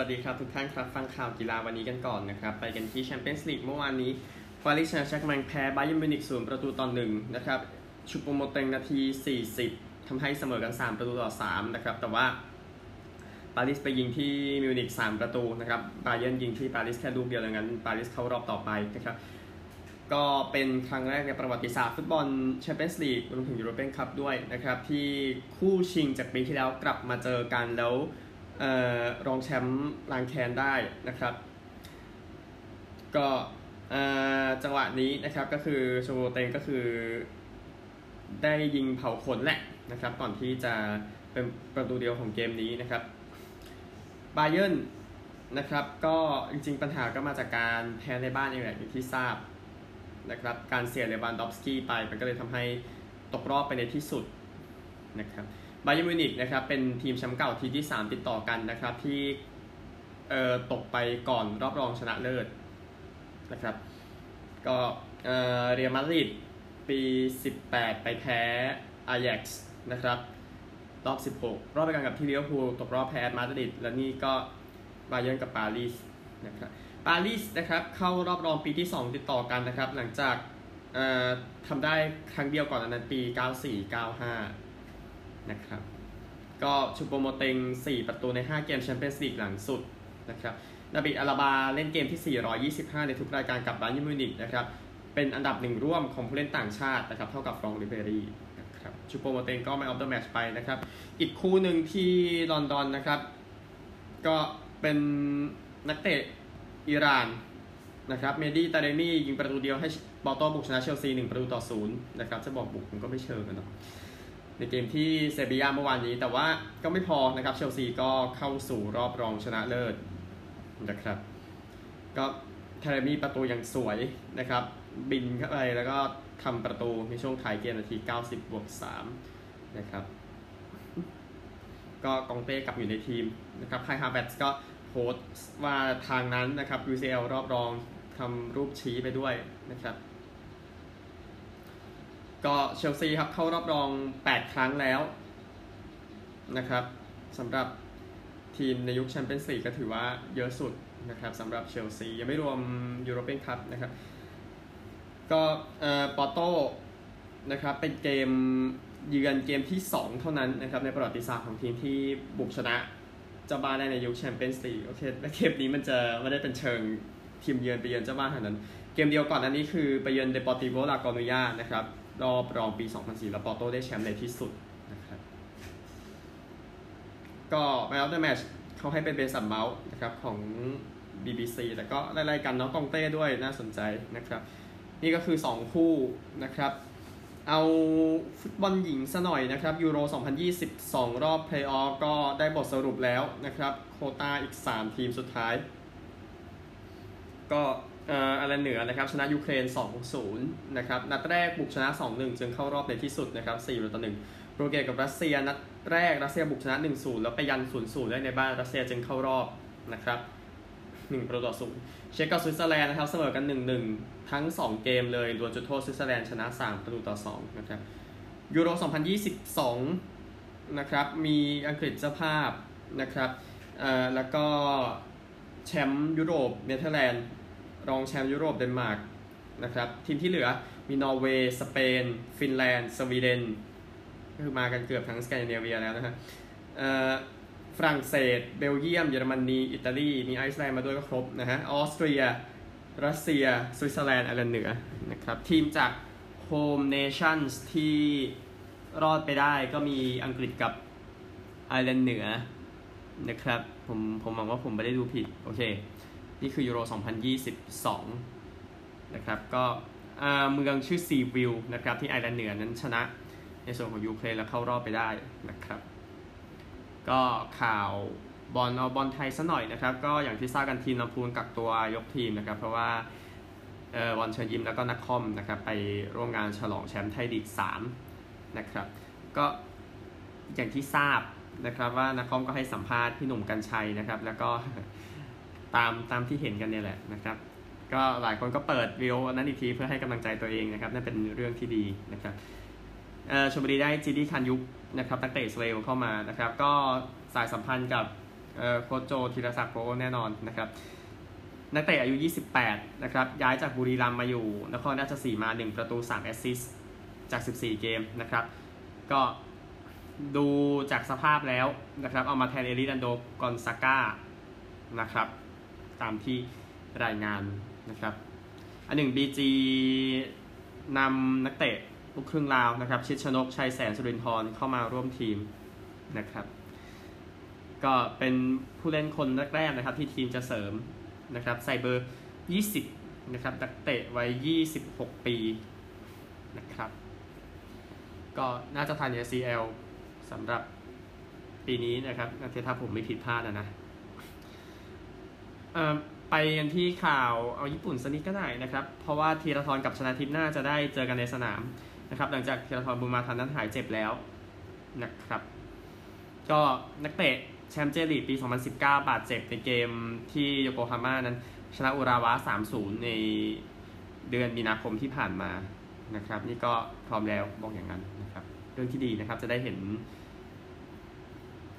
วัสดีครับ ทุกท่านครับฟังข่าวกีฬาวันนี้กันก่อนนะครับ ไปกันที่แชมเปี้ยนส์ลีกเมื่อวานนี้ปารีสแซงต์แชร์กแมงแพ้บาเยิร์นมิวนิกศูนย์ประตูต่อหนึ่งนะครับชูโปโมติงนาที 40ทำให้เสมอกัน 3 ประตูต่อ3นะครับแต่ว่าปารีสไปยิงที่มิวนิก3ประตูนะครับบาเยิร์นยิงที่ปารีสแค่ลูกเดียวดังนั้นปารีสเข้ารอบต่อไปนะครับก็เป็นครั้งแรกในประวัติศาสตร์ฟุตบอลแชมเปี้ยนส์ลีกรวมถึงยูโรเปียนคัพด้วยนะครับที่คู่ชิงจากปีที่แล้วกลับมาเจอกันแล้ว รองแชมป์ลางแคนได้นะครับ ก็จังหวะนี้นะครับก็คือโชโวเตงก็คือได้ยิงเผาขนแหละนะครับ ก่อนที่จะเป็นประตูเดียวของเกมนี้นะครับบาเยิร์นนะครับก็จริงๆปัญหาก็มาจากการแพ้ในบ้านเองแหละอย่างที่ทราบนะครับการเสียเลวานดอฟสกี้ไปมันก็เลยทำให้ตกรอบไปในที่สุดนะครับ บาเยิร์นมิวนิกนะครับเป็นทีมแชมป์เก่าปีที่ 3 ติดต่อกันนะครับที่เอ่อตกไปก่อนรอบรองชนะเลิศนะครับก็เอ่อเรอัลมาดริดปี 18 ไปแพ้อายักซ์นะครับรอบ 16 รอบไปกันกับที่ลิเวอร์พูลตกรอบแพ้มาดริดแล้วนี่ก็บาเยิร์นกับปารีสนะครับปารีสนะครับเข้ารอบรองปีที่ 2 ติดต่อกันนะครับหลังจากทำได้ครั้งเดียวก่อนนั้นปี 94 95 นะครับ ก็ชูโปโมติง4 ประตูใน 5 เกมแชมเปี้ยนส์ลีกหลังสุดนะครับดาบิดอาลาบาเล่นเกมที่ 425 ในทุกรายการกับบาเยิร์นมิวนิกนะครับ เป็นอันดับหนึ่งร่วมของผู้เล่นต่างชาตินะครับ เท่ากับฟร้องก์ริเบรี่นะครับชูโปโมติงก็ Man of the Match ไปนะครับ อีกคู่หนึ่งที่ลอนดอนนะครับ ก็เป็นนักเตะอิหร่านนะครับ เมห์ดี้ทาเรมี่ยิงประตูเดียวให้ปอร์โต้บุกชนะเชลซี 1 ประตูต่อศูนย์นะครับ จะบอกบุกมันก็ไม่เชิงกันเนาะ ในเกมที่เซบียาเมื่อวานนี้ แต่ว่าก็ไม่พอนะครับเชลซีก็เข้าสู่รอบรองชนะเลิศนะครับ ก็ทาเรมี่ประตูอย่างสวยนะครับ บินเข้าไปแล้วก็ทำประตูในช่วงท้ายเกมนาที 90 บวก 3 นะครับ ก็ก็องเต้กลับอยู่ในทีมนะครับไคฮาแวร์ตซ์ก็โพสต์ว่าทางนั้นนะครับ UCL รอบรองทำรูปชี้ไปด้วยนะครับ ก็เชลซีครับเข้ารอบรอง 8 ครั้งแล้วนะครับสำหรับทีมในยุคแชมเปี้ยนส์ลีกก็ถือว่าเยอะสุดนะครับสำหรับเชลซียังไม่รวมยูโรเปียนคัพนะครับ ก็เอ่อปอร์โต้นะครับเป็นเกมเยือนเกมที่ 2 เท่านั้นนะครับในประวัติศาสตร์ของทีมที่บุกชนะเจ้าบ้านได้ในยุคแชมเปี้ยนส์ลีกโอเคและเกมนี้มันจะไม่ได้เป็นเชิงทีมเยือนไปเยือนเจ้าบ้านเท่านั้น เกมเดียวก่อนอันนี้คือไปเยือนเดปอร์ติโบลาคอรุนญานะครับ รอบรองปี 2004 แล้วปอร์โต้ได้แชมป์ในที่สุดนะครับ ก็ Man of the Match เขาให้เป็นเบนชิลเวลล์นะครับของ BBC แต่ก็ไล่ๆกันน้องก็องเต้ด้วยน่าสนใจนะครับ นี่ก็คือ 2 คู่นะครับ เอาฟุตบอลหญิงซะหน่อยนะครับยูโร 2022 รอบเพลย์ออฟก็ได้บทสรุปแล้วนะครับ โควตาอีก 3 ทีมสุดท้าย ก็ ไอร์แลนด์เหนือนะครับชนะยูเครน 2-0 นะครับนัดแรกบุกชนะ 2-1 จึงเข้ารอบในที่สุดนะครับ4ต่อ1โปรตุเกสกับรัสเซียนัดแรกรัสเซียบุกชนะ 1-0 แล้วไปยัน 0-0 ได้ในบ้านรัสเซียจึงเข้ารอบนะครับ1ประตูต่อ0เช็กกับสวิตเซอร์แลนด์นะครับเสมอกัน 1-1 ทั้ง 2 เกมเลยรวมจุดโทษสวิตเซอร์แลนด์ชนะ 3 ประตูต่อ2นะครับยูโร 2022 นะครับมีอังกฤษเจ้าภาพนะครับแล้วก็แชมป์ยุโรปเนเธอร์แลนด์ รองแชมป์ยุโรปเดนมาร์กนะครับทีมที่เหลือมีนอร์เวย์ สเปน ฟินแลนด์ สวีเดนก็คือมากันเกือบทั้งสแกนดิเนเวียแล้วนะฮะฝรั่งเศส เบลเยียม เยอรมนี อิตาลี มีไอซ์แลนด์มาด้วยก็ครบนะฮะ ออสเตรีย รัสเซีย สวิตเซอร์แลนด์ ไอร์แลนด์เหนือนะครับ ทีมจาก Home Nations ที่รอดไปได้ก็มีอังกฤษกับไอร์แลนด์เหนือนะครับ ผมผมหวังว่าผมไม่ได้ดูผิด โอเค นี่คือยูโร 2022 นะครับก็เมืองชื่อซีวิวนะครับที่ไอร์แลนด์เหนือนั้นชนะ ในส่วนของยูเครนแล้วเข้ารอบไปได้นะครับ ก็ข่าวบอลเอาบอลไทยซะหน่อยนะครับ ก็อย่างที่ทราบกันทีมลำพูนกักตัวยกทีมนะครับ เพราะว่าเออบอลเชิญยิ้มแล้วก็นักคอมนะครับไปร่วมงานฉลองแชมป์ไทยลีก3นะครับก็อย่างที่ทราบนะครับว่านักคอมก็ให้สัมภาษณ์พี่หนุ่มกัญชัยนะครับ แล้วก็ ตามตามที่เห็นกันเนี่ยแหละนะครับ ก็หลายคนก็เปิดวิวนั้นอีกทีเพื่อให้กำลังใจตัวเองนะครับนั่นเป็นเรื่องที่ดีนะครับชมบุรีได้จีดีคันยุกนะครับตั้งเตะสเวลเข้ามานะครับ ก็สายสัมพันธ์กับโคชโจธีรศักดิ์โปแน่นอนนะครับนักเตะอายุ 28 นะครับ ย้ายจากบุรีรัมย์มาอยู่นครราชสีมา 1 ประตู 3 แอสซิสจาก 14 เกมนะครับ ก็ดูจากสภาพแล้วนะครับ เอามาแทนเอริดันโดกอนซาก้านะครับ ตามที่รายงานนะครับ อันหนึ่ง BG นำนักเตะลูกครึ่งลาวนะครับ ชิดชนกชัยแสนสุรินทร์เข้ามาร่วมทีมนะครับ ก็เป็นผู้เล่นคนแรกๆนะครับที่ทีมจะเสริมนะครับใส่เบอร์ 20 นะครับนักเตะวัย 26 ปีนะครับ ก็น่าจะทัน ACL สำหรับปีนี้นะครับถ้าผมไม่ผิดพลาดนะนะ ไปกันที่ข่าวเอาญี่ปุ่นสักนิดก็ได้นะครับ เพราะว่าธีรทรกับชนะทิพย์น่าจะได้เจอกันในสนามนะครับ หลังจากธีรทรบุญมาทันนั้นหายเจ็บแล้วนะครับ ก็นักเตะแชมป์เจลีปี 2019 บาดเจ็บในเกมที่โยโกฮาม่านั้น ชนะอุราวะ 3-0 ในเดือนมีนาคมที่ผ่านมานะครับ นี่ก็พร้อมแล้วบอกอย่างนั้นนะครับ เรื่องที่ดีนะครับจะได้เห็น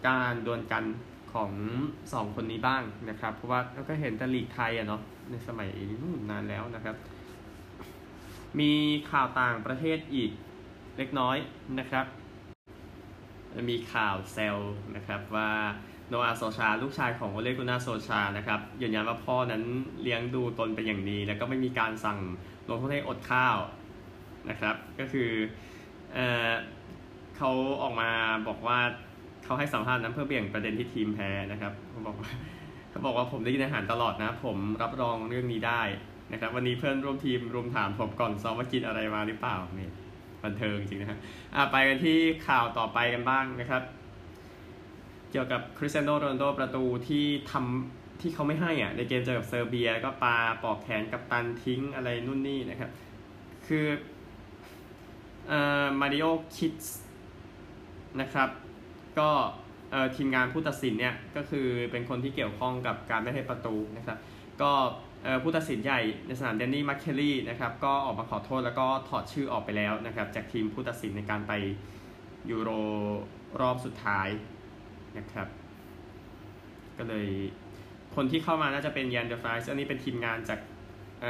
การดวลกัน ของสองคนนี้บ้างนะครับ เพราะว่าเราก็เห็นแต่ลีกไทยอะเนาะในสมัยนานแล้วนะครับ มีข่าวต่างประเทศอีกเล็กน้อยนะครับ มีข่าวเซลนะครับว่าโนอาโซชา ลูกชายของโอเลกุนาโซชานะครับยืนยันว่าพ่อนั้นเลี้ยงดูตนเป็นอย่างดี แล้วก็ไม่มีการสั่งลงโทษให้อดข้าวนะครับ ก็คือเออเขาออกมาบอกว่า เขาให้สัมภาษณ์นั้นเพื่อเบี่ยงประเด็นที่ทีมแพ้นะครับเขาบอกว่าเขาบอกว่าผมได้กินอาหารตลอดนะ ผมรับรองเรื่องนี้ได้นะครับ วันนี้เพื่อนร่วมทีมรุมถามผมก่อนซ้อมว่ากินอะไรมาหรือเปล่านี่บันเทิงจริงนะฮะไปกันที่ข่าวต่อไปกันบ้างนะครับ เกี่ยวกับคริสเตียโนโรนโดประตูที่ทำที่เขาไม่ให้อะในเกมเจอกับเซอร์เบียก็ปาปอกแขนกับตันทิ้งอะไรนู่นนี่นะครับ คือเอ่อมาริโอดิคส์นะครับ ก็ทีมงานผู้ตัดสินเนี่ยก็คือเป็นคนที่เกี่ยวข้องกับการไม่ให้ประตูนะครับก็ผู้ตัดสินใหญ่ในสนามเดนนี่มัคเคลลี่นะครับก็ออกมาขอโทษแล้วก็ถอดชื่อออกไปแล้วนะครับจากทีมผู้ตัดสินในการไปยูโรรอบสุดท้ายนะครับก็เลยคนที่เข้ามาน่าจะเป็นยันเดอร์ฟรายอันนี้เป็นทีมงานจากเ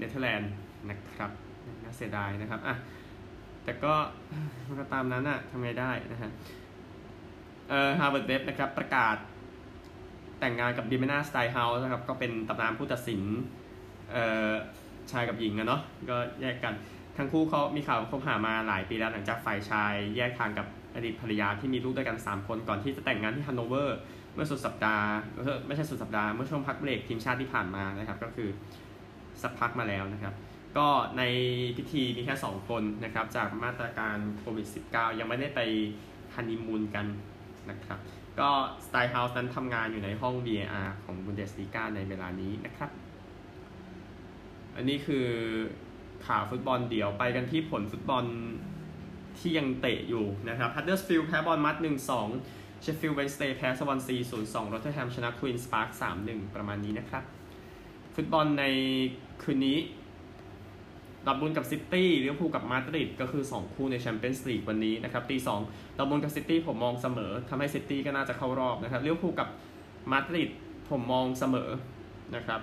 นเธอร์แลนด์นะครับน่าเสียดายนะครับอะแต่ก็ก็ตามนั้นอะทำไงได้นะฮะ เอ่อฮาเวิร์ดเว็บบ์นะครับประกาศแต่งงานกับบิเบียนาสไตน์เฮาส์นะครับก็เป็นตำนานผู้ตัดสินเอ่อชายกับหญิงอะเนาะก็แยกกันทั้งคู่เขามีข่าวคบหามาหลายปีแล้วหลังจากฝ่ายชายแยกทางกับอดีตภรรยาที่มีลูกด้วยกัน 3 คนก่อนที่จะแต่งงานที่ฮันโนเวอร์เมื่อสุดสัปดาห์ไม่ใช่สุดสัปดาห์เมื่อช่วงพักเบรกทีมชาติที่ผ่านมานะครับก็คือสักพักมาแล้วนะครับ ก็ในพิธีมีแค่ 2 คนนะครับจากมาตรการโควิด -19 ยังไม่ได้ไปฮันนีมูนกัน นะครับ ก็สไตล์เฮาส์นั้นทำงานอยู่ในห้อง VAR ของบุนเดสลีกาในเวลานี้นะครับ อันนี้คือข่าวฟุตบอลเดี่ยวไปกันที่ผลฟุตบอลที่ยังเตะอยู่นะครับฮัตเดอร์สฟิลด์แพ้บอร์นมัธ 1-2 เชฟฟิลด์เวนส์เดย์แพ้สวอนซี 0-2โรเทอร์แฮมชนะควีนส์พาร์ค 3-1 ประมาณนี้นะครับ ฟุตบอลในคืนนี้ ดอร์ทมุนด์กับซิตี้ลิเวอร์พูลกับมาดริดก็คือ 2 คู่ในแชมเปี้ยนส์ลีกวันนี้นะครับตีสองดอร์ทมุนด์กับซิตี้ผมมองเสมอทำให้ซิตี้ก็น่าจะเข้ารอบนะครับลิเวอร์พูลกับมาดริดผมมองเสมอนะครับ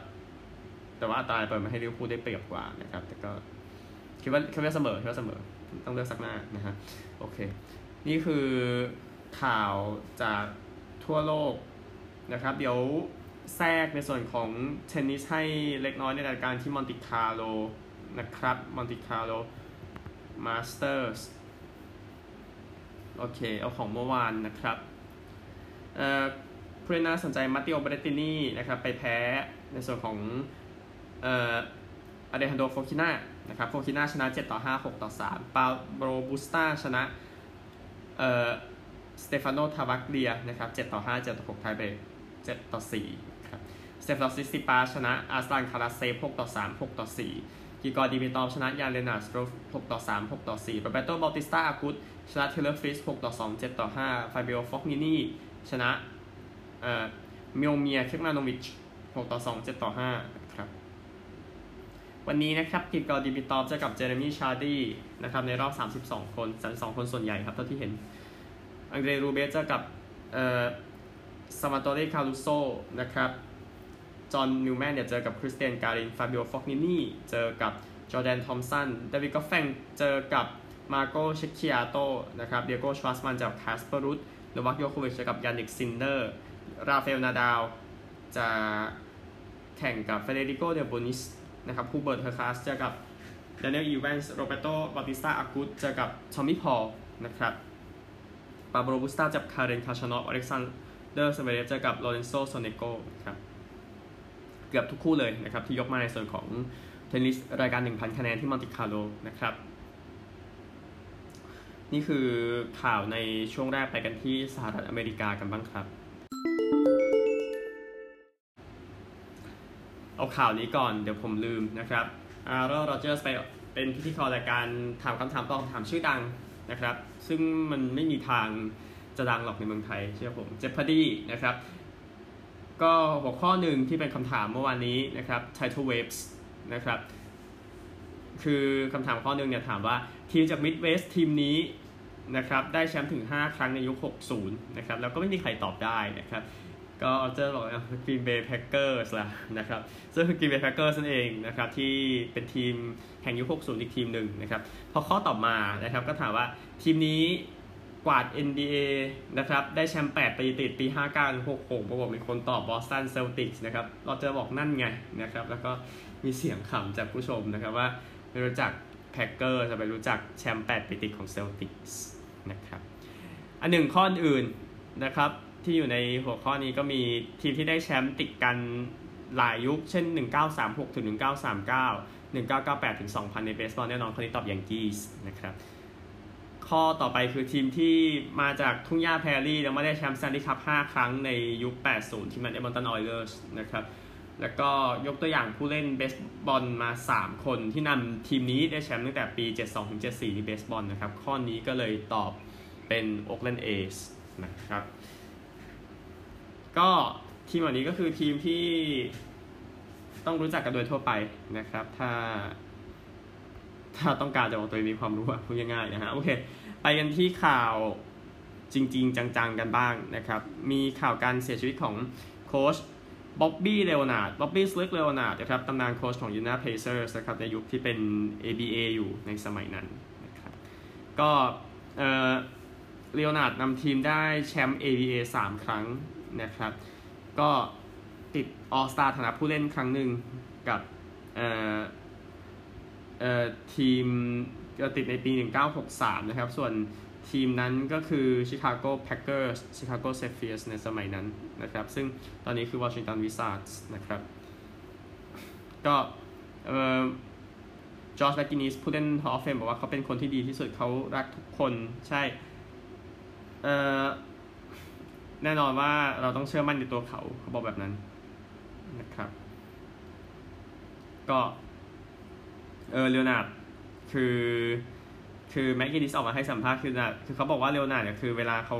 แต่ว่าตายเปิดมาให้ลิเวอร์พูลได้เปรียบกว่านะครับแต่ก็คิดว่าคิดว่าเสมอคิดว่าเสมอต้องเลือกสักหน้านะฮะโอเค นี่คือข่าวจากทั่วโลกนะครับ เดี๋ยวแทรกในส่วนของเทนนิสให้เล็กน้อยในรายการที่มอนติคาร์โล นะครับมอนติคาร์โลมาสเตอร์สโอเค เอาของเมื่อวานนะครับเอ่อผู้เล่นน่าสนใจมัตเตโอเบร์เรตตินีนะครับไปแพ้ในส่วนของเอ่ออเลฮานโดรโฟคิน่านะครับโฟคิน่าชนะ 7 ต่อ 5 6 ต่อ 3 ปาโบลบุสต้าชนะเอ่อสเตฟาโนทราวาเกลียนะครับ7ต่อ 5 7 ต่อ 6 ไทเบรก7ต่อ4ครับสเตฟานอสซิตซิปาสชนะอัสลานคารัตเซฟ6ต่อ 3 6 ต่อ 4 กริกอร์ดิมิทรอฟชนะยานเลนนาร์ดสตรัฟฟ์6ต่อ 3 6 ต่อ 4 โรแบร์โตเบาติสตาอากุตชนะเทย์เลอร์ฟริตซ์ 6 ต่อ 2 7 ต่อ 5 ฟาบิโอฟอกนินี่ชนะเอ่อมิโอเมียร์เคชมาโนวิช 6 ต่อ 2 7 ต่อ 5 ครับ วันนี้นะครับกริกอร์ดิมิทรอฟเจอกับเจเรมี่ชาร์ดี้นะครับในรอบ 32 คน 32 คนส่วนใหญ่ครับเท่าที่เห็น อังเดรรูเบลฟเจอกับเอ่อซัลวาตอเรคารูโซนะครับ จอห์นมิลแมนเนี่ยเจอกับคริสเตียนการินฟาบิโอฟอกนินี่เจอกับจอร์แดนทอมป์สันดาวิดก็อฟแฟงเจอกับมาร์โกเชคคินาโตนะครับดิเอโกชวาร์ตซ์มันเจอคาสเปอร์รุดโนวัคยอโควิชเจอกับยานนิกซินเนอร์ราฟาเอลนาดาลจะแข่งกับเฟเดริโกเดลโบนิสนะครับฮูเบิร์ตเฮอร์คาซเจอกับดานิเอลอีแวนส์โรแบร์โตเบาติสตาอากุตเจอกับทอมมี่พอลนะครับปาโบลบุสต้ากับคาเรนคาชานอฟอเล็กซานเดอร์สเวเรฟเจอกับโลเรนโซโซเนโกครับ เกือบทุกคู่เลยนะครับที่ยกมาในส่วนของเทนนิสรายการ 1,000 คะแนนที่มอนติคาร์โลนะครับ นี่คือข่าวในช่วงแรกไปกันที่สหรัฐอเมริกากันบ้างครับ เอาข่าวนี้ก่อนเดี๋ยวผมลืมนะครับอารอโรเจอร์สไปเป็นพิธีกรรายการถามคำถามตอบคำถามชื่อดังนะครับ ซึ่งมันไม่มีทางจะดังหรอกในเมืองไทยเชื่อผมเจฟพดีนะครับ ก็หัวข้อหนึ่งที่เป็นคำถามเมื่อวานนี้นะครับ Title Waves นะครับ คือคำถามข้อหนึ่งเนี่ยถามว่าทีมจาก Midwest ทีมนี้นะครับได้แชมป์ถึง 5 ครั้งในยุค 60 นะครับ แล้วก็ไม่มีใครตอบได้นะครับ ก็เจอบอกว่ากรีนเบย์แพ็คเกอร์สละนะครับซึ่งคือกรีนเบย์แพ็คเกอร์นั่นเองนะครับที่เป็นทีมแห่งยุค 60 อีกทีมหนึ่งนะครับ พอข้อต่อมานะครับก็ถามว่าทีมนี้ กวาด NBA นะครับ ได้แชมป์8ปีติดปี 59 66ปรากฏมีคนตอบบอสตันเซลติกส์นะครับเราจะบอกนั่นไงนะครับ แล้วก็มีเสียงขำจากผู้ชมนะครับว่าไม่รู้จักแพ็คเกอร์จะไปรู้จักแชมป์8ปีติดของเซลติกส์นะครับ อันหนึ่งข้ออื่นนะครับ ที่อยู่ในหัวข้อนี้ก็มีทีมที่ได้แชมป์ติดกันหลายยุค เช่น 1936ถึง1939 1998ถึง2000 ในเบสบอลแน่นอนคนนี้ตอบแยงกี้ส์นะครับ ข้อต่อไปคือทีมที่มาจากทุ่งหญ้าแพรรี่แล้วมาได้แชมป์สแตนลีย์คัพ5ครั้งในยุค 80 ทีมเอ็ดมันตันออยเลอร์สนะครับ แล้วก็ยกตัวอย่างผู้เล่นเบสบอลมา 3 คนที่นำทีมนี้ได้แชมป์ตั้งแต่ปี 72 ถึง 74 ในเบสบอลนะครับ ข้อนี้ก็เลยตอบเป็นโอ๊กแลนด์เอสนะครับ ก็ทีมเหล่านี้ก็คือทีมที่ต้องรู้จักกันโดยทั่วไปนะครับ ถ้า ถ้าต้องการจะบอกตัวเองมีความรู้อะพูดง่ายๆนะฮะโอเค ไปกันที่ข่าวจริง ๆ จังๆกันบ้างนะครับ มีข่าวการเสียชีวิตของโค้ชบ๊อบบี้เลโอนาร์ดบ๊อบบี้สลิกเลโอนาร์ดนะครับตำนานโค้ชของอินเดียนาเพเซอร์สนะครับในยุคที่เป็น ABA อยู่ในสมัยนั้นนะครับก็เอ่อเลโอนาร์ดนำทีมได้แชมป์ ABA 3 ครั้งนะครับ ก็ติดออสตาฐานะผู้เล่นครั้งหนึ่งกับเอ่อเอ่อ ทีมก็ติดในปี 1963 นะครับ ส่วนทีมนั้นก็คือ Chicago Packers Chicago Zephyrs ในสมัยนั้นนะครับ ซึ่งตอนนี้คือ Washington Wizards นะครับ ก็เอ่อจอร์จแบกินิสผู้เล่น Hall of Fame บอกว่าเขาเป็นคนที่ดีที่สุดเขารักทุกคนใช่เอ่อแน่นอนว่าเราต้องเชื่อมั่นในตัวเขาเขาบอกแบบนั้นนะครับ ก็ เออเลโอนาร์ดคือคือแม็กกินนิสออกมาให้สัมภาษณ์คือนะคือเขาบอกว่าเลโอนาร์ดเนี่ยคือเวลาเขา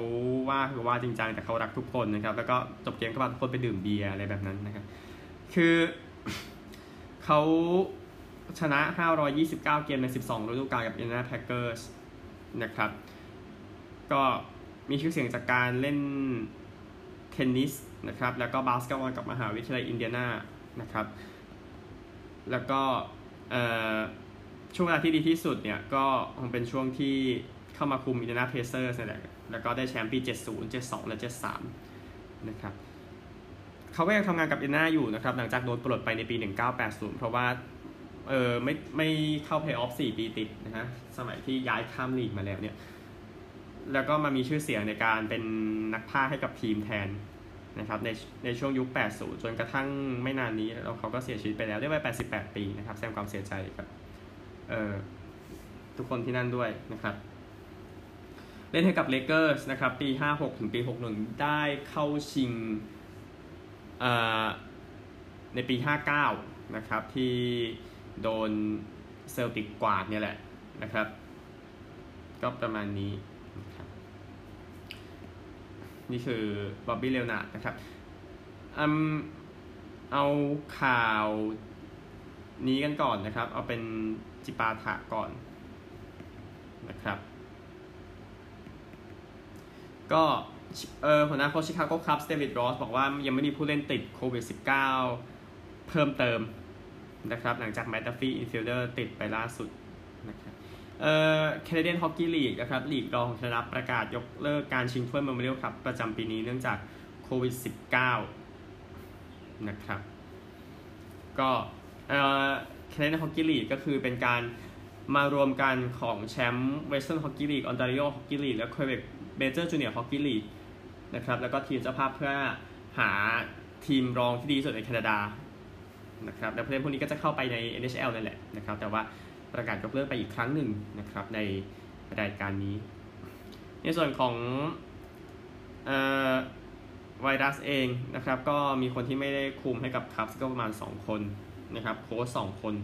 ว่าคือว่าจริงจังแต่เขารักทุกคนนะครับ แล้วก็จบเกมก็พาทุกคนไปดื่มเบียร์อะไรแบบนั้นนะครับ คือเขาชนะ 529 เกมใน 12 ฤดูกาลกับอินเดียนาเพเซอร์สนะครับ ก็มีชื่อเสียงจากการเล่นเทนนิสนะครับ แล้วก็บาสเกตบอลกับมหาวิทยาลัยอินเดียนานะครับ แล้วก็ ช่วงเวลาที่ดีที่สุดเนี่ยก็คงเป็นช่วงที่เข้ามาคุมอินเดียนาเพเซอร์สนี่แหละแล้วก็ได้แชมป์ปี 70 72 และ 73 นะครับเขาก็ยังทำงานกับอินเดียนาอยู่นะครับ หลังจากโดนปลดไปในปี 1980 เพราะว่าเออไม่ไม่เข้าเพลย์ออฟ4ปีติดนะฮะสมัยที่ย้ายข้ามลีกมาแล้วเนี่ย แล้วก็มามีชื่อเสียงในการเป็นนักพากย์ให้กับทีมแทน นะครับในในช่วงยุค 80 จนกระทั่งไม่นานนี้แล้วเขาก็เสียชีวิตไปแล้วด้วยวัย 88 ปีนะครับแสดงความเสียใจกับเอ่อทุกคนที่นั่นด้วยนะครับ เล่นให้กับเลเกอร์สนะครับปี 56 ถึงปี 61 ได้เข้าชิงในปี 59 นะครับ ที่โดนเซลติกกวาดเนี่ยแหละนะครับ ก็ประมาณนี้ นี่คือบ๊อบบี้เลวนาดนะครับอเอาข่าวนี้กันก่อนนะครับ เอาเป็นจิปาถะก่อนนะครับ ก็เออหัวหน้าโค้ชชิคาโกคับส์เดวิดรอสบอกว่ายังไม่มีผู้เล่นติดโควิด -19 เพิ่มเติมนะครับ หลังจากแมตต์ดัฟฟี infielder ติดไปล่าสุดนะครับ เอ่อแคนาเดียนฮอกกี้ลีกนะครับลีกรองของแคนาดาประกาศยกเลิกการชิงถ้วยเมมโมเรียลคัพประจำปีนี้เนื่องจากโควิด -19 นะครับ ก็เอ่อแคนาเดียนฮอกกี้ลีกก็คือเป็นการมารวมกันของแชมป์เวสเทิร์นฮอกกี้ลีกออนตาริโอฮอกกี้ลีกและเคเบกเบเจอร์จูเนียร์ฮอกกี้ลีกนะครับแล้วก็ทีมเจ้าภาพเพื่อหาทีมรองที่ดีที่สุดในแคนาดานะครับและผู้เล่นพวกนี้ก็จะเข้าไปใน NHL นั่นแหละนะครับแต่ว่า ประกาศยกเลิกไปอีกครั้งหนึ่งนะครับในรายการนี้ ในส่วนของเอ่อไวรัสเองนะครับก็มีคนที่ไม่ได้คุมให้กับคัพก็ประมาณ 2 คนนะครับโค้ชสองคน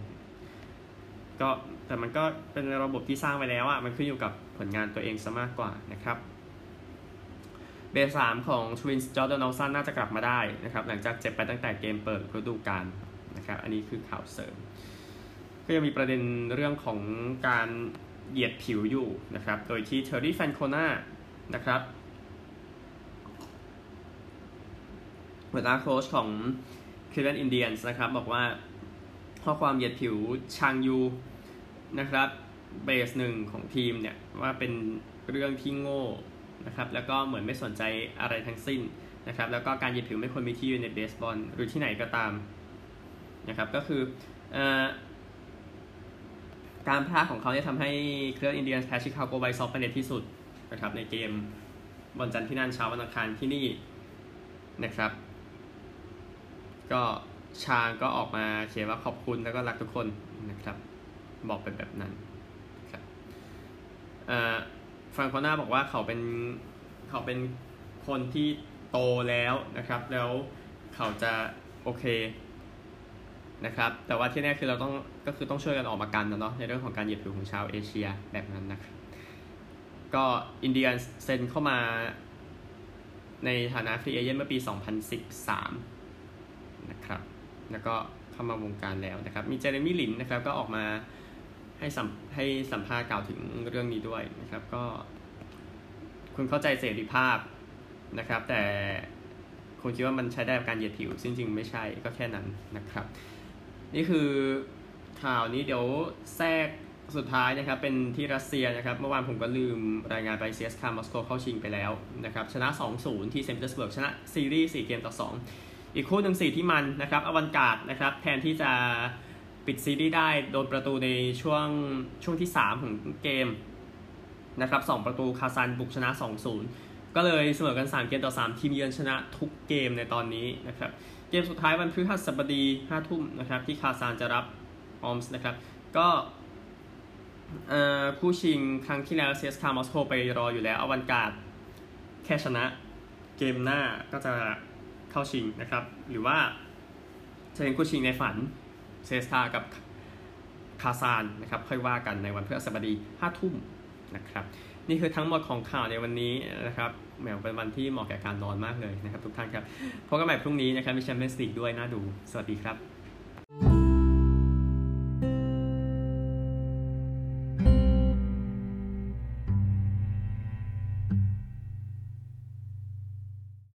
ก็แต่มันก็เป็นระบบที่สร้างไปแล้วอะมันขึ้นอยู่กับผลงานตัวเองซะมากกว่านะครับเบสสามของทวินส์จอชโดนัลด์สันน่าจะกลับมาได้นะครับหลังจากเจ็บไปตั้งแต่เกมเปิดฤดูกาลนะครับอันนี้คือข่าวเสริม ก็ยังมีประเด็นเรื่องของการเหยียดผิวอยู่นะครับ โดยที่เทอร์รี่ฟรานโคนานะครับหัวหน้าโค้ชของค l ล v น n d อินเดียนส์นะครับ บอกว่าข้อความเหยียดผิวชางยูนะครับเบสหนึ่งของทีมเนี่ยว่าเป็นเรื่องที่โง่นะครับแล้วก็เหมือนไม่สนใจอะไรทั้งสิ้นนะครับแล้วก็การเหยียดผิวไม่ควรมีที่อยู่ในเบสบอลหรือที่ไหนก็ตามนะครับก็คืออ การพลาดของเขาเนี่ยทำให้คลีฟแลนด์อินเดียนส์แพ้ชิคาโกไวท์ซ็อกไปในที่สุดนะครับในเกมวันจันทร์ที่นั่นเช้าวันอังคารที่นี่นะครับ ก็ชาก็ออกมาเขียนว่าขอบคุณแล้วก็รักทุกคนนะครับ บอกเป็นแบบนั้นครับฟังโคน่าบอกว่าเขาเป็นเขาเป็นคนที่โตแล้วนะครับ แล้วเขาจะโอเค นะครับ แต่ว่าที่แน่คือเราต้องก็คือต้องช่วยกันออกมากันนะเนาะในเรื่องของการเหยียดผิวของชาวเอเชียแบบนั้นนะครับก็อินเดียเซ็นเข้ามาในฐานะฟรีเอเจนต์เมื่อปี 2013 นะครับ แล้วก็เข้ามาวงการแล้วนะครับ มีเจเรมี่ลินนะครับก็ออกมาให้สัมให้สัมภาษณ์กล่าวถึงเรื่องนี้ด้วยนะครับ ก็คุณเข้าใจเสรีภาพนะครับ แต่คุณคิดว่ามันใช้ได้กับการเหยียดผิว จริงๆ ไม่ใช่ก็แค่นั้นนะครับ นี่คือข่าวนี้เดี๋ยวแทรกสุดท้ายนะครับ เป็นที่รัสเซียนะครับ เมื่อวานผมก็ลืมรายงานไปเซสคามอสโกเข้าชิงไปแล้วนะครับ ชนะ 2-0 ที่เซนต์ปีเตอร์สเบิร์กชนะซีรีส์4เกมต่อ 2 อีกคู่หนึ่งสี่ที่มันนะครับอวันการ์ดนะครับ แทนที่จะปิดซีรีส์ได้โดนประตูในช่วงช่วงที่ 3 ของเกมนะครับ2ประตูคาซันบุกชนะ 2-0 ก็เลยเสมอกัน 3 เกมต่อ 3 ทีมเยือนชนะทุกเกมในตอนนี้นะครับ เกมสุดท้ายวันพฤหัสบดี5ทุ่มนะครับที่คาซานจะรับออมส์นะครับก็คู่ชิงครั้งที่แล้วเซสคามอสโกไปรออยู่แล้วอวันการ์ดแค่ชนะเกมหน้าก็จะเข้าชิงนะครับ หรือว่าจะเป็นคู่ชิงในฝันเซสตากับคาซานนะครับค่อยว่ากันในวันพฤหัสบดีห้าทุ่มนะครับ นี่คือทั้งหมดของข่าวในวันนี้นะครับ แหมเป็นวันที่เหมาะแก่การนอนมากเลยนะครับทุกท่านครับพบกันใหม่พรุ่งนี้นะครับมีแชมเปี้ยนส์ลีกด้วยน่าดู สวัสดีครับ